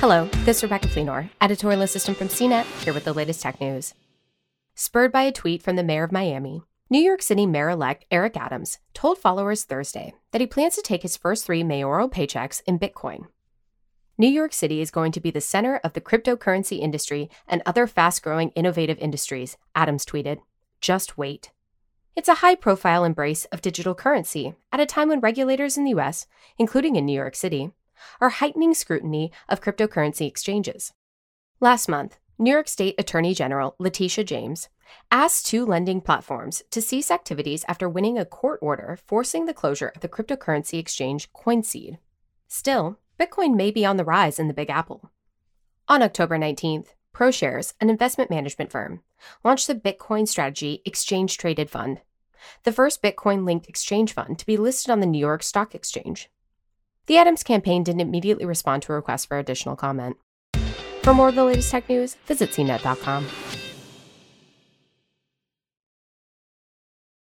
Hello, this is Rebecca Fleenor, editorial assistant from CNET, here with the latest tech news. Spurred by a tweet from the mayor of Miami, New York City Mayor elect Eric Adams told followers Thursday that he plans to take his first three mayoral paychecks in Bitcoin. New York City is going to be the center of the cryptocurrency industry and other fast growing innovative industries, Adams tweeted. Just wait. It's a high profile embrace of digital currency at a time when regulators in the US, including in New York City, are heightening scrutiny of cryptocurrency exchanges. Last month, New York State Attorney General Letitia James asked two lending platforms to cease activities after winning a court order forcing the closure of the cryptocurrency exchange CoinSeed. Still, Bitcoin may be on the rise in the Big Apple. On October 19th, ProShares, an investment management firm, launched the Bitcoin Strategy Exchange Traded Fund, the first Bitcoin linked exchange fund to be listed on the New York Stock Exchange. The Adams campaign didn't immediately respond to a request for additional comment. For more of the latest tech news, visit cnet.com.